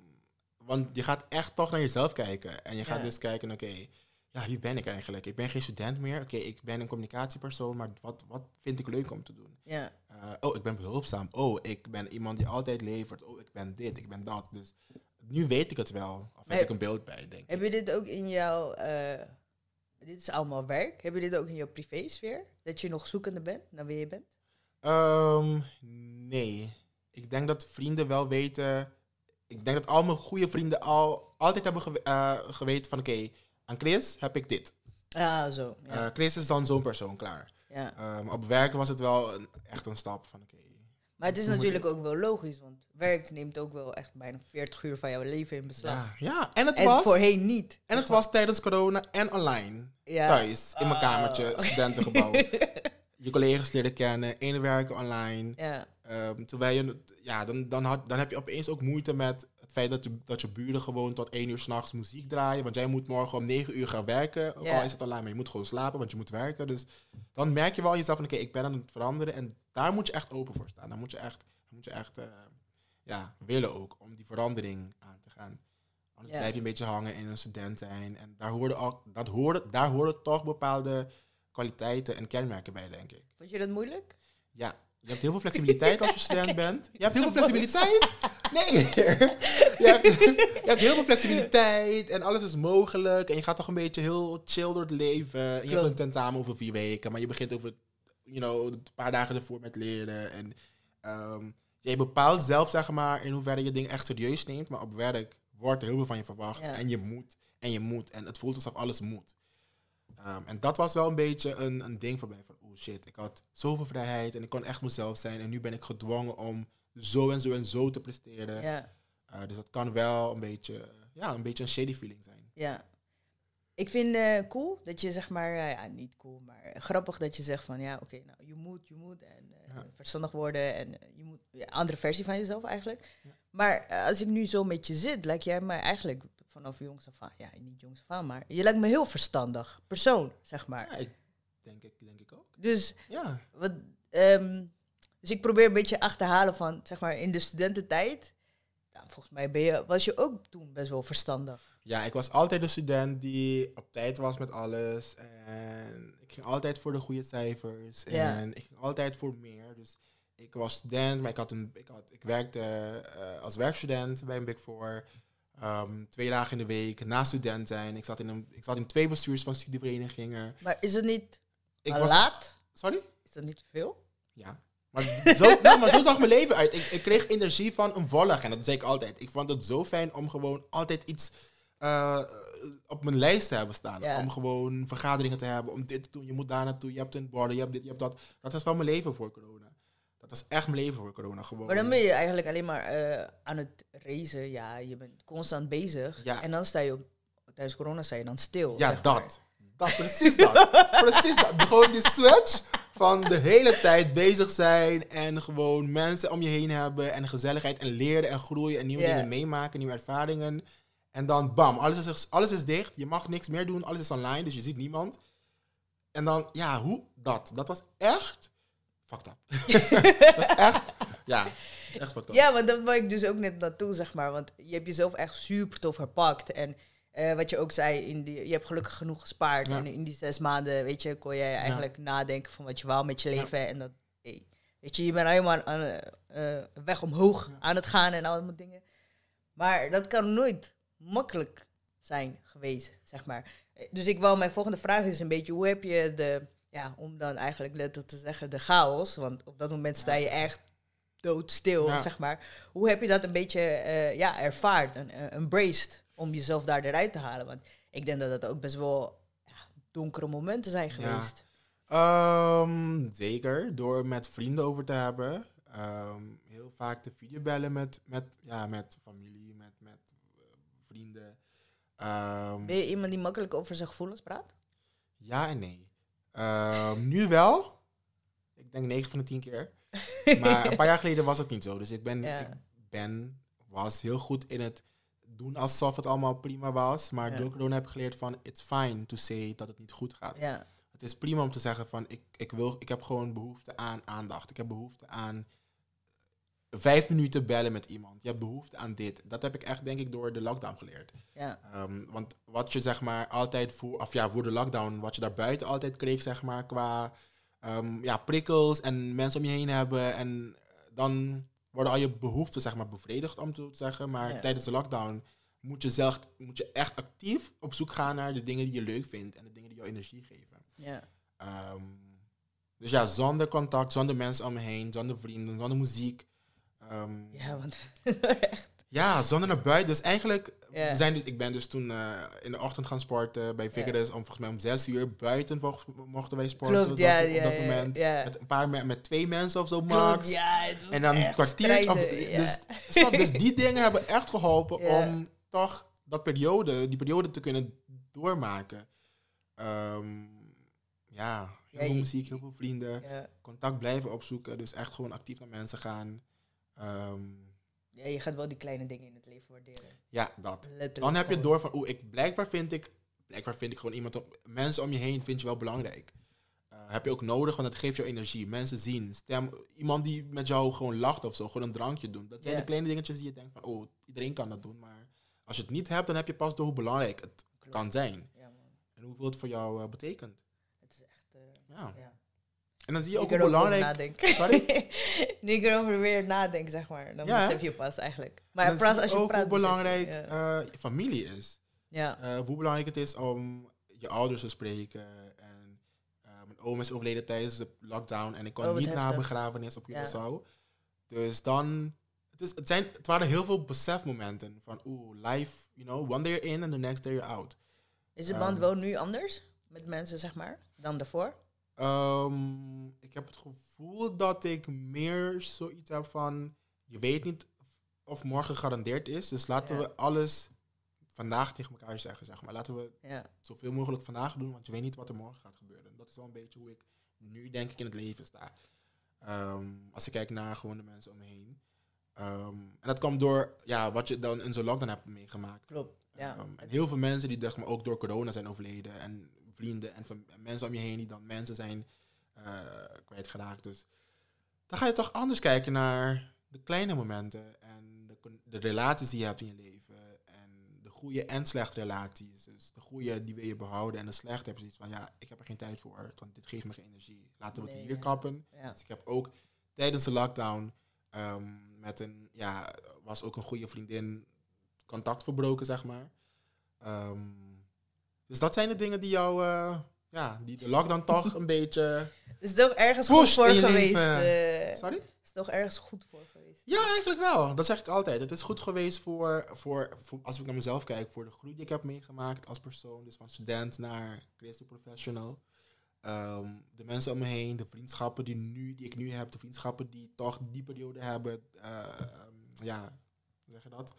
B: want je gaat echt toch naar jezelf kijken. En je gaat dus kijken, oké, ja, wie ben ik eigenlijk? Ik ben geen student meer. Oké, ik ben een communicatiepersoon, maar wat, wat vind ik leuk om te doen?
A: Ja.
B: Uh, oh, ik ben behulpzaam. Oh, ik ben iemand die altijd levert. Oh, ik ben dit, ik ben dat. Dus nu weet ik het wel. Of heb, ik een beeld bij, denk
A: Heb je dit ook in jouw... Uh, dit is allemaal werk. Heb je dit ook in jouw privésfeer? Dat je nog zoekende bent naar wie je bent?
B: Um, nee. Ik denk dat vrienden wel weten... Ik denk dat al mijn goede vrienden al altijd hebben uh, geweten van... Oké, aan Chris heb ik dit.
A: Ah, zo.
B: Ja. Uh, Chris is dan zo'n persoon, klaar.
A: Ja.
B: Um, op werken was het wel een, echt een stap van... Oké,
A: maar het is natuurlijk ook wel logisch, want werk neemt ook wel echt bijna 40 uur van jouw leven in beslag.
B: Ja, ja. en het en was...
A: voorheen niet.
B: En het was tijdens corona en online. Ja. Thuis, in mijn kamertje, oh. studentengebouw. je collega's leren kennen, ene werken online.
A: Ja.
B: Um, terwijl je, ja, dan, dan, had, dan heb je opeens ook moeite met het feit dat je, dat je buren gewoon tot één uur s'nachts muziek draaien. Want jij moet morgen om negen uur gaan werken. Ook al is het online, maar je moet gewoon slapen, want je moet werken. Dus dan merk je wel jezelf van, oké, ik ben aan het veranderen. En daar moet je echt open voor staan. Daar moet je echt, moet je echt uh, ja, willen ook, om die verandering aan te gaan. Anders blijf je een beetje hangen in een student zijn. En daar hoorden, al, dat hoorde, daar hoorden toch bepaalde kwaliteiten en kenmerken bij, denk ik.
A: Vond je dat moeilijk?
B: Ja, je hebt heel veel flexibiliteit als je student bent. Je hebt heel veel flexibiliteit. Nee. je, hebt, je hebt heel veel flexibiliteit en alles is mogelijk. En je gaat toch een beetje heel chill door het leven. En je hebt een tentamen over vier weken, maar je begint over you know, een paar dagen ervoor met leren. En um, je bepaalt zelf, zeg maar, in hoeverre je dingen echt serieus neemt. Maar op werk wordt er heel veel van je verwacht. En je moet. En je moet. En het voelt alsof alles moet. Um, en dat was wel een beetje een, een ding voor mij. Van, oh shit, ik had zoveel vrijheid en ik kon echt mezelf zijn. En nu ben ik gedwongen om zo en zo en zo te presteren.
A: Ja.
B: Uh, dus dat kan wel een beetje, ja, een beetje een shady feeling zijn.
A: Ja. Ik vind het uh, cool dat je zeg maar, uh, ja, niet cool, maar grappig dat je zegt van ja, oké, nou, je moet, je moet en verstandig worden en je moet, ja, andere versie van jezelf eigenlijk. Ja. Maar als ik nu zo met je zit, lijkt jij mij eigenlijk vanaf jongs af aan, ja, niet jongs af aan, maar je lijkt me heel verstandig persoon, zeg maar.
B: Ja, ik denk ik, denk ik ook.
A: Dus,
B: ja.
A: Wat, um, dus ik probeer een beetje achterhalen van, zeg maar, in de studententijd, nou, volgens mij ben je, was je ook toen best wel verstandig.
B: Ja, ik was altijd de student die op tijd was met alles. En ik ging altijd voor de goede cijfers. En ik ging altijd voor meer. Dus ik was student, maar ik, had een, ik, had, ik werkte uh, als werkstudent bij een Big Four. Um, twee dagen in de week, na student zijn. Ik zat in, een, ik zat in twee bestuurs van studieverenigingen.
A: Maar is het niet ik was, laat?
B: Sorry?
A: Is dat niet veel?
B: Ja. Maar zo, nou, maar zo zag mijn leven uit. Ik, ik, kreeg energie van een volg en dat zei ik altijd. Ik vond het zo fijn om gewoon altijd iets uh, op mijn lijst te hebben staan. Om gewoon vergaderingen te hebben, om dit te doen. Je moet daar naartoe, je hebt een borden, je hebt dit, je hebt dat. Dat was wel mijn leven voor corona. Dat was echt mijn leven voor corona gewoon.
A: Maar dan ben je eigenlijk alleen maar uh, aan het racen. Ja, je bent constant bezig. Ja. En dan sta je op, tijdens corona sta je dan stil.
B: Ja, dat. Dat, precies dat. precies dat. Gewoon die switch van de hele tijd bezig zijn en gewoon mensen om je heen hebben en gezelligheid en leren en groeien en nieuwe dingen meemaken, nieuwe ervaringen. En dan bam, alles is, alles is dicht. Je mag niks meer doen. Alles is online, dus je ziet niemand. En dan, ja, hoe dat? Dat was echt fucked up. dat was echt, ja, echt fucked up.
A: Ja, want dat wil ik dus ook net naartoe, zeg maar. Want je hebt jezelf echt super tof herpakt. En uh, wat je ook zei, in die, je hebt gelukkig genoeg gespaard. En in die zes maanden, weet je, kon jij eigenlijk nadenken van wat je wou met je leven. En dat, hey, weet je, je bent helemaal aan, uh, weg omhoog aan het gaan en allemaal dingen. Maar dat kan nooit makkelijk zijn geweest, zeg maar. Dus ik wou, mijn volgende vraag is een beetje, hoe heb je de, ja, om dan eigenlijk letterlijk te zeggen, de chaos, want op dat moment sta je echt doodstil, zeg maar. Hoe heb je dat een beetje uh, ja, ervaard en uh, embraced om jezelf daar eruit te halen? Want ik denk dat dat ook best wel ja, donkere momenten zijn geweest.
B: Um, zeker, door met vrienden over te hebben. Um, heel vaak de videobellen met, met, ja, met familie, met, met uh, vrienden.
A: Um, ben je iemand die makkelijk over zijn gevoelens praat?
B: Ja en nee. Nu wel. Ik denk 9 van de 10 keer. maar een paar jaar geleden was het niet zo. Dus ik ben, ik ben was heel goed in het doen alsof het allemaal prima was. Maar ja. door corona heb ik geleerd van, it's fine to say dat het niet goed gaat. Ja. Het is prima om te zeggen van, ik, ik, wil, ik heb gewoon behoefte aan aandacht. Ik heb behoefte aan vijf minuten bellen met iemand. Je hebt behoefte aan dit. Dat heb ik echt, denk ik, door de lockdown geleerd. Ja. Um, want wat je, zeg maar, altijd voor, of ja, voor de lockdown, wat je daar buiten altijd kreeg, zeg maar, qua um, ja, prikkels en mensen om je heen hebben. En dan worden al je behoeften zeg maar, bevredigd, om te zeggen. Maar tijdens de lockdown moet je, zelf, moet je echt actief op zoek gaan naar de dingen die je leuk vindt en de dingen die jou energie geven. Ja. Um, dus ja, zonder contact, zonder mensen om me heen, zonder vrienden, zonder muziek. Um,
A: ja, want echt.
B: Ja, zonder naar buiten. Dus eigenlijk, yeah. zijn dus, ik ben dus toen uh, in de ochtend gaan sporten bij Vigorous. Yeah. Om volgens mij om zes uur buiten mochten wij sporten. Klopt, ja, op, op dat moment. Met een paar met twee mensen of zo max.
A: ja,
B: en dan een kwartier. Of, dus, dus die dingen hebben echt geholpen om toch dat periode, die periode te kunnen doormaken. Um, ja, heel veel muziek, heel veel vrienden. Contact blijven opzoeken. Dus echt gewoon actief naar mensen gaan. Um,
A: ja, je gaat wel die kleine dingen in het leven waarderen.
B: Ja, dat. Dan heb je door van, oeh, ik, blijkbaar vind ik, blijkbaar vind ik gewoon iemand, op, mensen om je heen vind je wel belangrijk. Uh, heb je ook nodig, want dat geeft jou energie. Mensen zien, stem, iemand die met jou gewoon lacht of zo, gewoon een drankje doen. Dat zijn de kleine dingetjes die je denkt van, oh, iedereen kan dat doen. Maar als je het niet hebt, dan heb je pas door hoe belangrijk het kan zijn. Ja. En hoeveel het voor jou uh, betekent.
A: Het is echt, uh, ja. ja.
B: En dan zie je ook hoe belangrijk...
A: Sorry? nu ik erover weer nadenk, zeg maar. Dan besef je pas eigenlijk. Maar
B: praat, als je ook praat, hoe belangrijk uh, familie is. Ja. Uh, hoe belangrijk het is om je ouders te spreken. En uh, mijn oom is overleden tijdens de lockdown. En ik kon oh, niet naar haar begrafenis op Curaçao. Dus dan... Het, is, het, zijn, het waren heel veel besefmomenten. Van oeh, life, you know, one day you're in and the next day you're out.
A: Is de band um, wel nu anders? Met mensen, zeg maar, dan daarvoor?
B: Um, ik heb het gevoel dat ik meer zoiets heb van... Je weet niet of morgen gegarandeerd is. Dus laten we alles vandaag tegen elkaar zeggen, zeg maar. Laten we ja. zoveel mogelijk vandaag doen, want je weet niet wat er morgen gaat gebeuren. Dat is wel een beetje hoe ik nu, denk ik, in het leven sta. Um, als ik kijk naar gewoon de mensen om me heen. Um, en dat komt door ja, wat je dan in zo'n lockdown hebt meegemaakt.
A: Klopt, ja.
B: en heel veel mensen die maar, ook door corona zijn overleden. En vrienden en van mensen om je heen die dan mensen zijn uh, kwijtgeraakt. Dus dan ga je toch anders kijken naar de kleine momenten en de, de relaties die je hebt in je leven. En de goede en slechte relaties. Dus de goede die wil je behouden en de slechte heb je zoiets van ja, ik heb er geen tijd voor, want dit geeft me geen energie. Laten we het hier kappen. Dus ik heb ook tijdens de lockdown um, met een, ja, was ook een goede vriendin contact verbroken, zeg maar. Um, dus dat zijn de dingen die jou, uh, ja, die de lockdown toch een beetje.
A: Is toch ergens goed voor geweest? Uh, Sorry? Is toch ergens goed voor geweest?
B: Ja, eigenlijk wel. Dat zeg ik altijd. Het is goed geweest voor, voor, voor, als ik naar mezelf kijk, voor de groei die ik heb meegemaakt als persoon. Dus van student naar creative professional. Um, de mensen om me heen, de vriendschappen die, nu, die ik nu heb, de vriendschappen die toch die periode hebben. Uh, um, ja, hoe zeg je dat?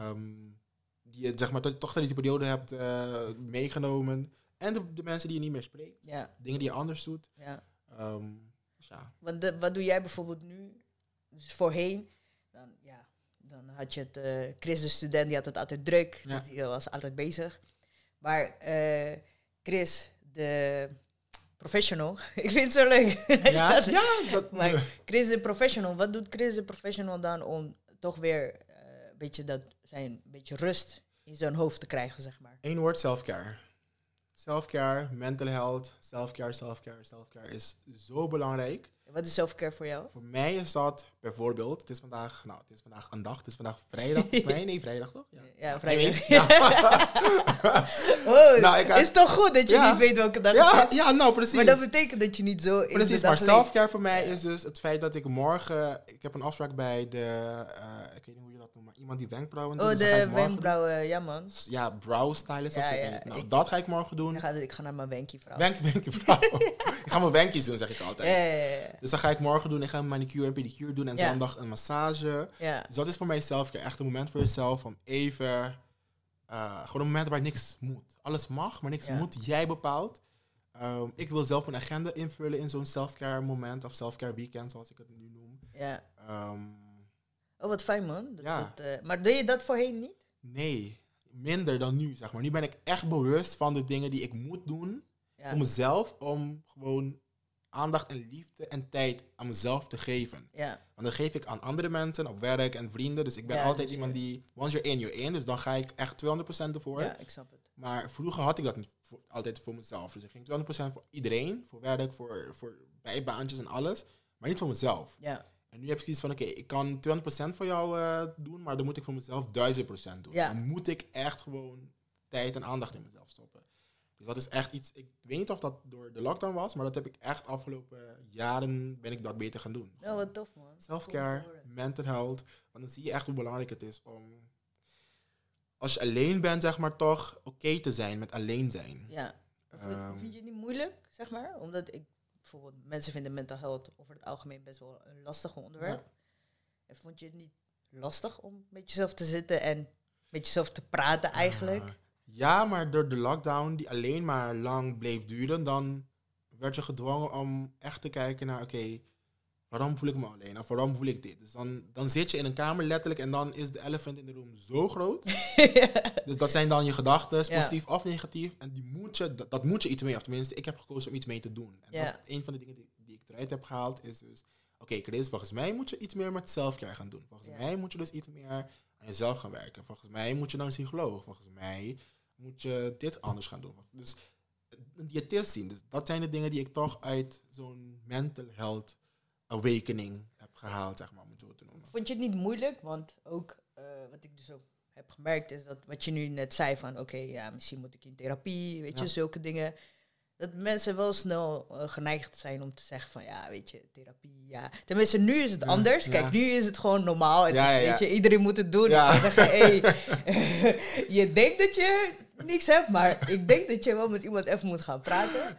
B: Um, die je zeg maar toch tijdens die periode hebt uh, meegenomen. En de, de, mensen die je niet meer spreekt. Ja. Dingen die je anders doet. Ja. Um,
A: dus ja. Wat, de, wat doe jij bijvoorbeeld nu? Dus voorheen, dan, ja, dan had je het, uh, Chris de student, die had het altijd druk. Ja. Dus die was altijd bezig. Maar uh, Chris, de professional. ik vind het zo leuk.
B: ja, ja dat,
A: maar Chris de professional, wat doet Chris de professional dan om toch weer een beetje dat zijn beetje rust in zo'n hoofd te krijgen, zeg maar?
B: Eén woord, self-care. Self-care, mental health, self-care, self-care, self-care is zo belangrijk.
A: Wat is self-care voor jou?
B: Voor mij is dat bijvoorbeeld, het is vandaag, nou, het is vandaag een dag, het is vandaag vrijdag, mij? Nee, vrijdag toch?
A: Ja, ja vrijdag. Ja. oh, nou, is toch goed dat je niet weet welke dag
B: ja,
A: het
B: is? Ja, nou precies.
A: Maar dat betekent dat je niet zo
B: Precies, maar self-care voor mij is dus het feit dat ik morgen, ik heb een afspraak bij de, uh, ik weet niet hoe je dat noemt, maar iemand die wenkbrauwen
A: doet. Oh,
B: dus
A: de wenkbrauwen, ja man.
B: Ja, brow stylist, ja, ja, Nou, ik, dat ga ik morgen doen.
A: Ik ga, ik ga naar mijn wenkie vrouw.
B: Wenk, wenkie vrouw. ik ga mijn wenkjes doen, zeg ik altijd. Dus dat ga ik morgen doen. Ik ga een manicure en pedicure doen en zondag een massage. Ja. Dus dat is voor mij zelf echt een moment voor jezelf om even... Uh, gewoon een moment waar niks moet. Alles mag, maar niks moet. Jij bepaalt. Um, ik wil zelf mijn agenda invullen in zo'n self-care moment of self-care weekend, zoals ik het nu noem. Ja.
A: Um, oh, wat fijn man. Dat, ja. Dat, uh, maar deed je dat voorheen niet?
B: Nee, minder dan nu, zeg maar. Nu ben ik echt bewust van de dingen die ik moet doen ja. voor mezelf, om gewoon aandacht en liefde en tijd aan mezelf te geven. Ja. Want dat geef ik aan andere mensen, op werk en vrienden. Dus ik ben altijd dus iemand die, once you're in, you're in. Dus dan ga ik echt 200% ervoor.
A: Ja, ik snap het.
B: Maar vroeger had ik dat niet altijd voor mezelf. Dus ik ging 200% voor iedereen, voor werk, voor, voor bijbaantjes en alles. Maar niet voor mezelf. Ja. En nu heb ik zoiets van, oké, ik kan 200% voor jou uh, doen, maar dan moet ik voor mezelf 1000% doen. Ja. Dan moet ik echt gewoon tijd en aandacht in mezelf stoppen. Dus dat is echt iets, ik weet niet of dat door de lockdown was, maar dat heb ik echt afgelopen jaren ben ik dat beter gaan doen.
A: Ja, wat tof man.
B: Self-care, mental health. Want dan zie je echt hoe belangrijk het is om, als je alleen bent, zeg maar, toch oké te zijn met alleen zijn.
A: Ja. Um, vind je het niet moeilijk, zeg maar? Omdat ik, bijvoorbeeld, mensen vinden mental health over het algemeen best wel een lastig onderwerp. En vond je het niet lastig om met jezelf te zitten en met jezelf te praten eigenlijk?
B: Ja, maar door de lockdown, die alleen maar lang bleef duren, dan werd je gedwongen om echt te kijken naar, oké, waarom voel ik me alleen? Of waarom voel ik dit? Dus dan, dan zit je in een kamer letterlijk en dan is de elephant in de room zo groot. Dus dat zijn dan je gedachten, positief of negatief. En die moet je, dat, moet je iets mee. Of tenminste, ik heb gekozen om iets mee te doen. En dat, een van de dingen die, die ik eruit heb gehaald is dus, oké, Chris, volgens mij moet je iets meer met zelfcare gaan doen. Volgens mij moet je dus iets meer aan jezelf gaan werken. Volgens mij moet je naar een psycholoog. Volgens mij moet je dit anders gaan doen. Dus een diëtist zien. Dus dat zijn de dingen die ik toch uit zo'n mental health awakening heb gehaald, zeg maar, om het zo te noemen.
A: Vond je het niet moeilijk? Want ook uh, wat ik dus ook heb gemerkt is dat wat je nu net zei van oké, ja, misschien moet ik in therapie, weet je, zulke dingen dat mensen wel snel uh, geneigd zijn om te zeggen van ja, weet je, therapie, ja. Tenminste, nu is het anders. Kijk, nu is het gewoon normaal. Het, weet je, iedereen moet het doen. Ja. Zeggen, hey, je denkt dat je niks hebt, maar ik denk dat je wel met iemand even moet gaan praten.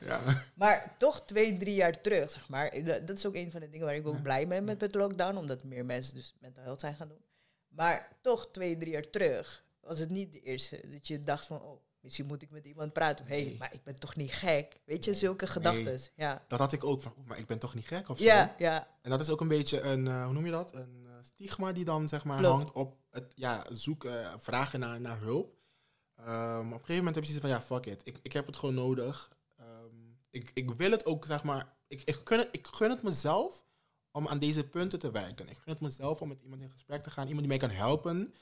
A: Maar toch twee, drie jaar terug, zeg maar. Dat is ook een van de dingen waar ik ook blij mee ben met, met lockdown, omdat meer mensen dus mental health zijn gaan doen. Maar toch twee, drie jaar terug was het niet de eerste dat je dacht van, oh, Misschien moet ik met iemand praten. Hé, hey, maar ik ben toch niet gek? Weet je, zulke gedachten. Ja.
B: Dat had ik ook. Van, maar ik ben toch niet gek of zo?
A: Ja, ja.
B: En dat is ook een beetje een, uh, hoe noem je dat? Een uh, stigma die dan zeg maar hangt op het ja, zoeken, vragen naar, naar hulp. Um, op een gegeven moment heb je zoiets van, ja, fuck it. Ik, ik heb het gewoon nodig. Um, ik, ik wil het ook, zeg maar, ik, ik, gun het, ik gun het mezelf om aan deze punten te werken. Ik gun het mezelf om met iemand in gesprek te gaan. Iemand die mij kan helpen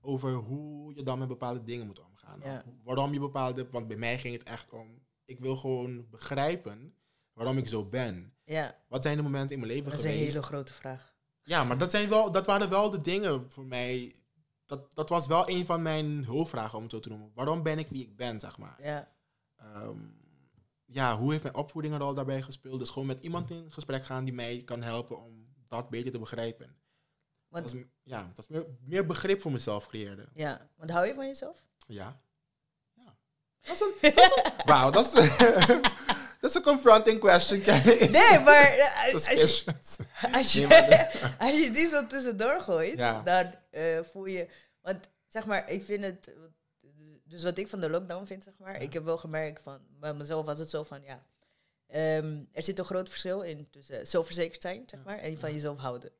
B: over hoe je dan met bepaalde dingen moet omgaan. Ja. Waarom je bepaalde, want bij mij ging het echt om, ik wil gewoon begrijpen waarom ik zo ben. Ja. Wat zijn de momenten in mijn leven geweest?
A: Dat is een hele grote vraag.
B: Ja, maar dat, zijn wel, dat waren wel de dingen voor mij. Dat, dat was wel een van mijn hulpvragen, om het zo te noemen. Waarom ben ik wie ik ben, zeg maar. Ja. Ehm, ja, hoe heeft mijn opvoeding er al daarbij gespeeld? Dus gewoon met iemand in gesprek gaan die mij kan helpen om dat beter te begrijpen. Want, dat is, ja, dat is meer, meer begrip voor mezelf creëerde.
A: Ja, want hou je van jezelf?
B: Ja. ja. Dat is een... Wauw, dat is... Dat is een confronting question,
A: Nee, maar eh, als, je, als, je, als je die zo tussendoor gooit, dan uh, voel je... Want zeg maar, ik vind het... Dus wat ik van de lockdown vind, zeg maar... Ik heb wel gemerkt van... Bij mezelf was het zo van, ja... Um, er zit een groot verschil in tussen zelfverzekerd zijn, zeg maar... En van jezelf houden.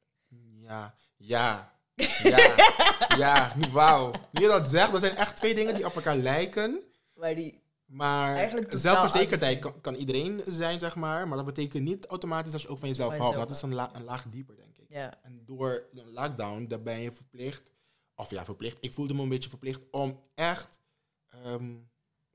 B: Ja, ja. Ja, ja, wauw. Nu je dat zegt, dat zijn echt twee dingen die op elkaar lijken.
A: Maar die
B: maar zelfverzekerdheid kan, kan, iedereen zijn, zeg maar. Maar dat betekent niet automatisch dat je ook van jezelf houdt. Dat is een, een, laag dieper, denk ik. Ja. En door een lockdown, daar ben je verplicht of ja, verplicht. Ik voelde me een beetje verplicht om echt ehm,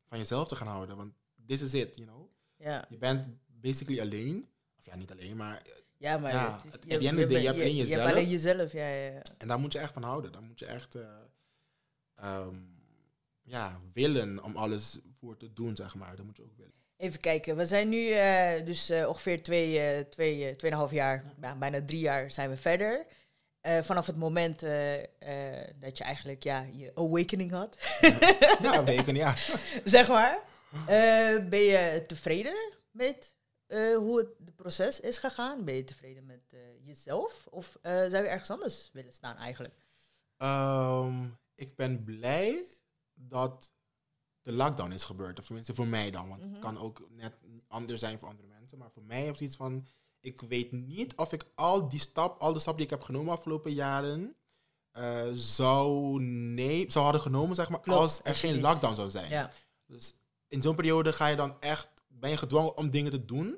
B: van jezelf te gaan houden. Want this is it, you know.
A: Ja.
B: Je bent basically alleen. Of ja, niet alleen, maar...
A: Ja, maar
B: ja,
A: het- je- je
B: hebt alleen
A: Je hebt
B: jezelf.
A: alleen jezelf, ja, ja, ja.
B: En daar moet je echt van houden. Daar moet je echt eh, ehm, ja, willen om alles voor te doen, zeg maar. Dat moet je ook willen.
A: Even kijken, we zijn nu eh, dus eh, ongeveer twee, eh, twee, tweeënhalf jaar, ja, bijna drie jaar zijn we verder. Vanaf het moment dat je eigenlijk ja, je awakening had,
B: Ja, weken, ja.
A: zeg maar. Ben je tevreden met eh, hoe het de proces is gegaan? Ben je tevreden met eh, jezelf? Of eh, zou je ergens anders willen staan eigenlijk?
B: Ehm, ik ben blij dat de lockdown is gebeurd. Of tenminste voor mij dan. Want
A: Mhm.
B: het kan ook net anders zijn voor andere mensen. Maar voor mij heb ik zoiets van... Ik weet niet of ik al die stap, al de stappen die ik heb genomen afgelopen jaren... zou, nee, zou hadden genomen, zeg maar,
A: Klopt,
B: als er geen lockdown zou zijn.
A: Ja,
B: Dus in zo'n periode ga je dan echt, ben je gedwongen om dingen te doen.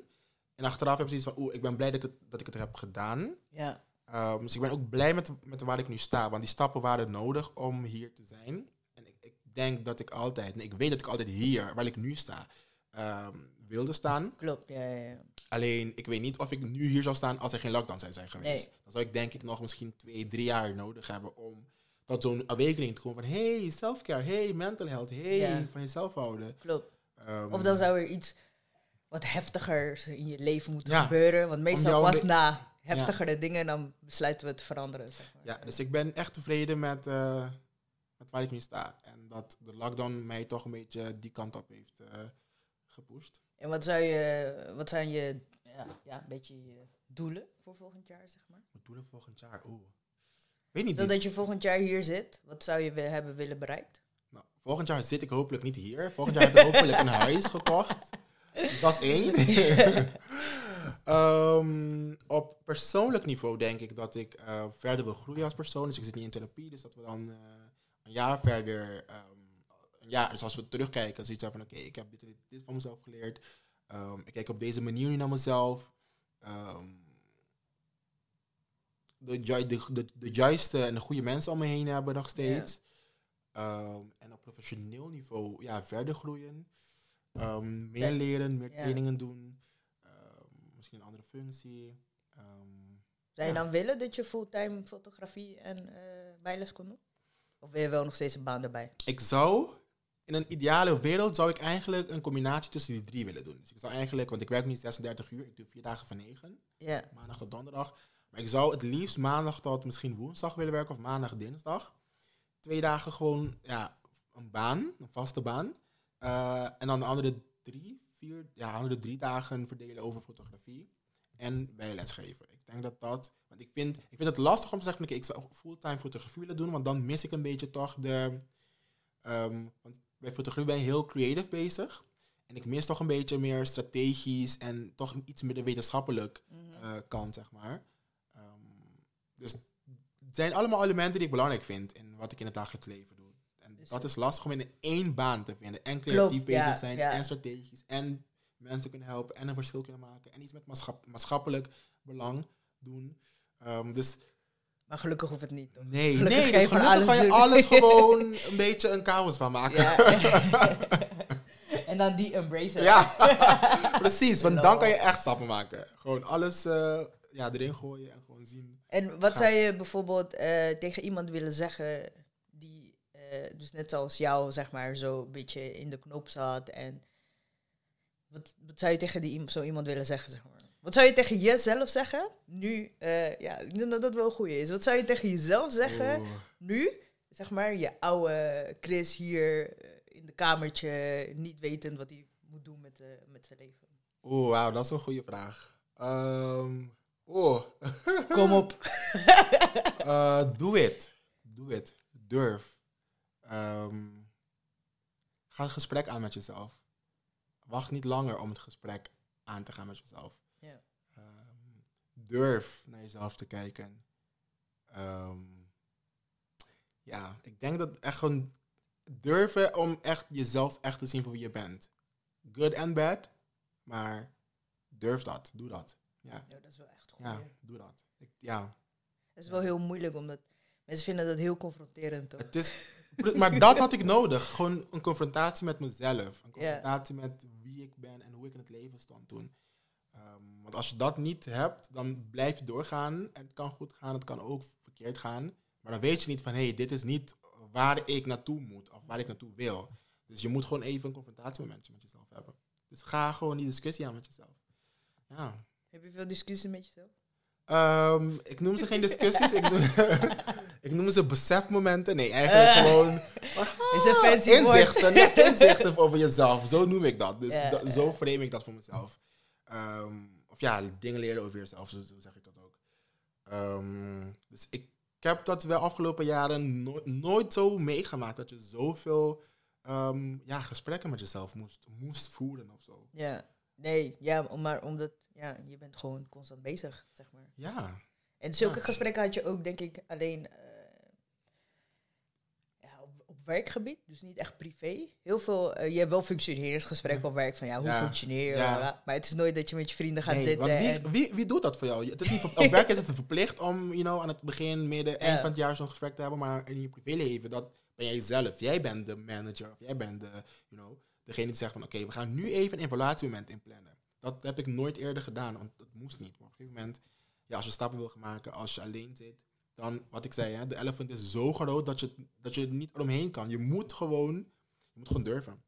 B: En achteraf heb je zoiets van, oeh, ik ben blij dat ik het, dat ik het heb gedaan.
A: ja,
B: Ehm, dus ik ben ook blij met, met waar ik nu sta. Want die stappen waren nodig om hier te zijn. En ik, ik denk dat ik altijd, nee, ik weet dat ik altijd hier, waar ik nu sta, ehm, wilde staan.
A: klopt. Ja, ja, ja.
B: Alleen, ik weet niet of ik nu hier zou staan als er geen lockdown zijn geweest.
A: Nee.
B: Dan zou ik denk ik nog misschien twee, drie jaar nodig hebben om tot zo'n awakening te komen van, hey, selfcare, hey, mental health, hey,
A: Ja.
B: van jezelf houden.
A: klopt.
B: Ehm,
A: Of dan zou er iets wat heftiger in je leven moeten
B: Ja.
A: gebeuren. Want meestal pas na heftigere dingen, dan besluiten we het veranderen. Zeg maar.
B: Ja, dus ik ben echt tevreden met, eh, met waar ik nu sta. En dat de lockdown mij toch een beetje die kant op heeft eh gepusht.
A: En wat, zou je, wat zijn je, ja, ja, een beetje je doelen voor volgend jaar, zeg maar?
B: Wat doe ik volgend jaar? Oeh. Weet niet.
A: Zodat je volgend jaar hier zit, wat zou je hebben willen bereikt?
B: Nou, volgend jaar zit ik hopelijk niet hier. Volgend jaar heb ik hopelijk een huis gekocht. Dat is één. Ehm, op persoonlijk niveau denk ik dat ik eh, verder wil groeien als persoon. Dus ik zit niet in therapie, dus dat we dan eh, een jaar verder... ehm, een jaar, dus als we terugkijken, zoiets van oké, ik heb dit, dit, dit van mezelf geleerd. Ehm, ik kijk op deze manier nu naar mezelf. De, ju- de, de, de juiste en de goede mensen om me heen hebben nog steeds. En op professioneel niveau ja, verder groeien. Ehm, meer leren, meer trainingen doen. Ehm, misschien een andere functie. Ehm,
A: Zou je dan willen dat je fulltime fotografie en eh bijles kon doen? Of wil je wel nog steeds een baan erbij?
B: ik zou, in een ideale wereld, zou ik eigenlijk een combinatie tussen die drie willen doen. Dus ik zou eigenlijk, want ik werk nu 36 uur, ik doe vier dagen van 9,
A: Ja,
B: maandag tot donderdag. Maar ik zou het liefst maandag tot misschien woensdag willen werken of maandag, dinsdag. Twee dagen gewoon, ja, een baan, een vaste baan. Eh, en dan de andere drie, vier, ja, andere drie dagen verdelen over fotografie en bijles geven. Ik denk dat dat, want ik vind, ik vind het lastig om te zeggen, van, ik zou fulltime fotografie willen doen, want dan mis ik een beetje toch de, ehm, want bij fotografie ben je heel creative bezig. En ik mis toch een beetje meer strategisch en toch iets meer de wetenschappelijk
A: Mhm.
B: eh, kant, zeg maar. Ehm, dus het zijn allemaal elementen die ik belangrijk vind in wat ik in het dagelijks leven doe.
A: Dus-
B: dat is lastig om in één baan te vinden. En creatief
A: Klopt,
B: bezig
A: ja,
B: zijn,
A: ja.
B: en strategisch, en mensen kunnen helpen, en een verschil kunnen maken, en iets met maatschap- maatschappelijk belang doen. Ehm, dus
A: Maar gelukkig hoeft het niet. toch?
B: nee,
A: Gelukkig
B: nee,
A: ga je
B: dus gelukkig
A: alles
B: kan je
A: doen.
B: alles gewoon een beetje een chaos van maken.
A: Ja. en dan die embrace.
B: Ja, precies. Want dan kan je echt stappen maken. Gewoon alles eh, ja, erin gooien en gewoon zien.
A: En wat
B: Ga-
A: zou je bijvoorbeeld eh, tegen iemand willen zeggen dus net zoals jou, zeg maar, zo een beetje in de knop zat? En wat, wat zou je tegen die, zo iemand willen zeggen, zeg maar? Wat zou je tegen jezelf zeggen? Nu, eh, ja, ik denk dat dat wel goed is. Wat zou je tegen jezelf zeggen nu? Zeg maar, je oude Chris hier eh, in de kamertje, niet wetend wat hij moet doen met, eh, met zijn leven.
B: Oeh, wauw, dat is een goede vraag. Oh,
A: Kom op.
B: Eh, doe het. Doe het. Durf. Een gesprek aan met jezelf. Wacht niet langer om het gesprek aan te gaan met jezelf.
A: Ja.
B: Ehm, durf naar jezelf te kijken. Ehm, ja, ik denk dat echt gewoon durven om echt jezelf echt te zien voor wie je bent. Good and bad, maar durf dat. Doe dat. Ja,
A: Ja, dat is wel echt goed.
B: ja doe dat. Ik, ja.
A: Het is wel heel moeilijk, omdat Mensen vinden dat heel confronterend, toch?
B: Het is, maar dat had ik nodig. Gewoon een confrontatie met mezelf. Een confrontatie met wie ik ben en hoe ik in het leven stond toen. Ehm, want als je dat niet hebt, dan blijf je doorgaan. En het kan goed gaan, het kan ook verkeerd gaan. Maar dan weet je niet van, hé, hey, dit is niet waar ik naartoe moet of waar ik naartoe wil. Dus je moet gewoon even een confrontatiemomentje met jezelf hebben. Dus ga gewoon die discussie aan met jezelf. Ja.
A: Heb je veel discussies met jezelf?
B: Um, ik noem ze geen discussies, ik, noem, ik noem ze besefmomenten. Nee, eigenlijk uh, gewoon
A: is een fancy
B: inzichten, ja, inzichten over jezelf. Zo noem ik dat. Dus yeah, zo frame ik dat voor mezelf. Um, of ja, dingen leren over jezelf, zo, zo zeg ik dat ook. Um, dus ik heb dat wel afgelopen jaren no nooit zo meegemaakt dat je zoveel ja, gesprekken met jezelf moest, moest voeren of zo.
A: Ja, nee, ja, maar omdat ja, je bent gewoon constant bezig, zeg maar.
B: Ja.
A: En zulke gesprekken had je ook, denk ik, alleen uh, ja, op, op, werkgebied, dus niet echt privé. Heel veel, uh, je hebt wel functioneringsgesprekken op werk, van ja, hoe functioneer je? Maar het is nooit dat je met je vrienden gaat zitten.
B: Want wie, wie, wie, doet dat voor jou? Het is niet, op werk is het verplicht om you know, aan het begin, midden, eind van het jaar zo'n gesprek te hebben, maar in je privéleven, dat ben jij zelf. Jij bent de manager, of jij bent de, you know, degene die zegt van oké, we gaan nu even een evaluatiemoment inplannen. Dat heb ik nooit eerder gedaan, want dat moest niet. Maar op een gegeven moment, ja, als je stappen wil maken, als je alleen zit, dan, wat ik zei, hè, de elephant is zo groot dat je, dat je er niet omheen kan. Je moet gewoon, je moet gewoon durven.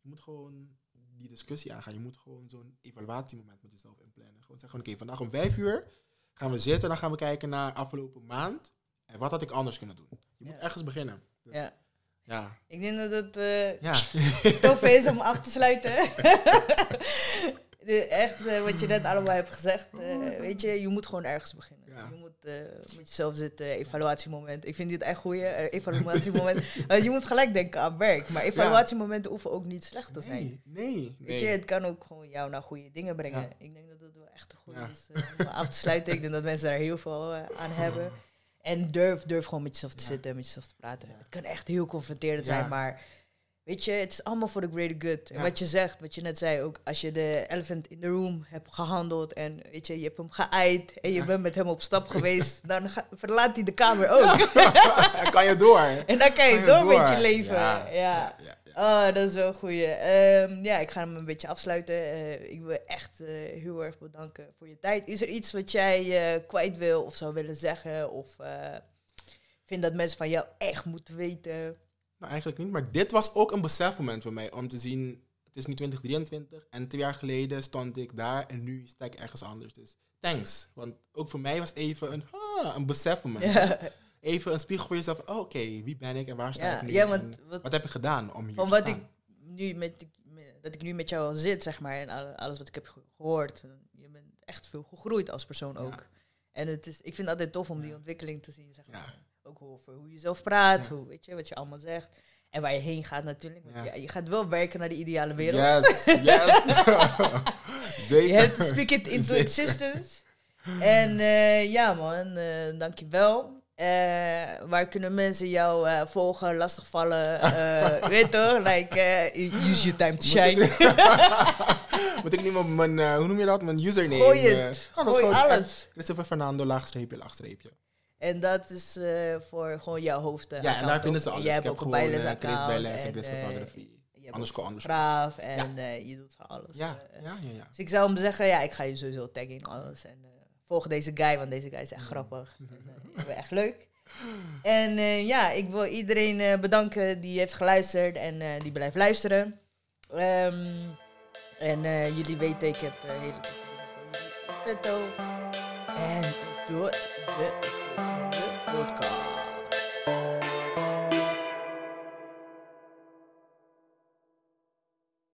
B: Je moet gewoon die discussie aangaan. Je moet gewoon zo'n evaluatiemoment met jezelf inplannen. Gewoon zeggen, oké, vandaag om vijf uur gaan we zitten en dan gaan we kijken naar afgelopen maand. En wat had ik anders kunnen doen? Je moet ergens beginnen.
A: Dus, ja.
B: Ja.
A: Ik denk dat het uh, ja. tof is om af te sluiten. echt uh, wat je net allemaal hebt gezegd. Uh, weet je, je moet gewoon ergens beginnen. Ja. Je moet met jezelf zitten, evaluatiemoment. Ik vind dit echt goeie, evaluatiemoment. Je moet gelijk denken aan werk. Maar evaluatiemomenten hoeven ook niet slecht te zijn.
B: Nee, nee.
A: Weet je, het kan ook gewoon jou naar goede dingen brengen. Ik denk dat dat wel echt een goede is om af te sluiten. Ik denk dat mensen daar heel veel aan hebben. En durf, durf gewoon met jezelf te zitten en met jezelf te praten. Het kan echt heel confronterend zijn, maar weet je, het is allemaal voor de greater good. En wat je zegt, wat je net zei ook, als je de elephant in the room hebt gehandeld en weet je, je hebt hem geëid en je bent met hem op stap geweest, dan verlaat hij de kamer ook.
B: en kan je door.
A: En dan kan je, door, met je leven. ja. Oh, dat is wel een goeie. Um, ja, ik ga hem een beetje afsluiten. Uh, ik wil echt uh, heel erg bedanken voor je tijd. Is er iets wat jij uh, kwijt wil of zou willen zeggen? Of vind dat mensen van jou echt moeten weten?
B: Nou, eigenlijk niet. Maar dit was ook een besefmoment voor mij. Om te zien, het is nu 2023. En twee jaar geleden stond ik daar. En nu sta ik ergens anders. Dus thanks. Want ook voor mij was het even een, ah, een besefmoment. Ja even een spiegel voor jezelf. Oh, oké, wie ben ik en waar sta ik nu? Ja, want, wat, wat, heb ik gedaan om hier van te wat
A: ik nu met, dat ik nu met jou zit, zeg maar, en alles wat ik heb gehoord. Je bent echt veel gegroeid als persoon ook. En het is, ik vind het altijd tof om die ontwikkeling te zien, zeg maar. Ook over hoe je zelf praat, hoe, weet je, wat je allemaal zegt. En waar je heen gaat natuurlijk. Ja. je gaat wel werken naar de ideale wereld.
B: Yes, yes.
A: je hebt to speak it into existence. En uh, ja man, uh, dankjewel. Uh, waar kunnen mensen jou uh, volgen, lastigvallen? Uh, weet toch? Like, use your time to shine.
B: Moet ik niet meer mijn, hoe noem je dat? Mijn username.
A: Gooi het. Oh, Gooi alles.
B: Christopher Fernando, laagstreepje, laagstreepje.
A: En dat is voor gewoon jouw hoofd.
B: ja, en daar vinden ze alles. Jij hebt ook een bijles-account. Chris Bijles en Chris Fotografie. Underscore, underscore.
A: Braaf en ja. je doet van alles.
B: Ja, ja, ja, ja.
A: Dus ik zou hem zeggen, ja, ik ga je sowieso taggen alles. En, volg deze guy, want deze guy is echt grappig. en, uh, echt leuk. En uh, ja, ik wil iedereen uh, bedanken die heeft geluisterd en uh, die blijft luisteren. Um, en jullie weten, ik heb hele toffe voor jullie. En de, de podcast.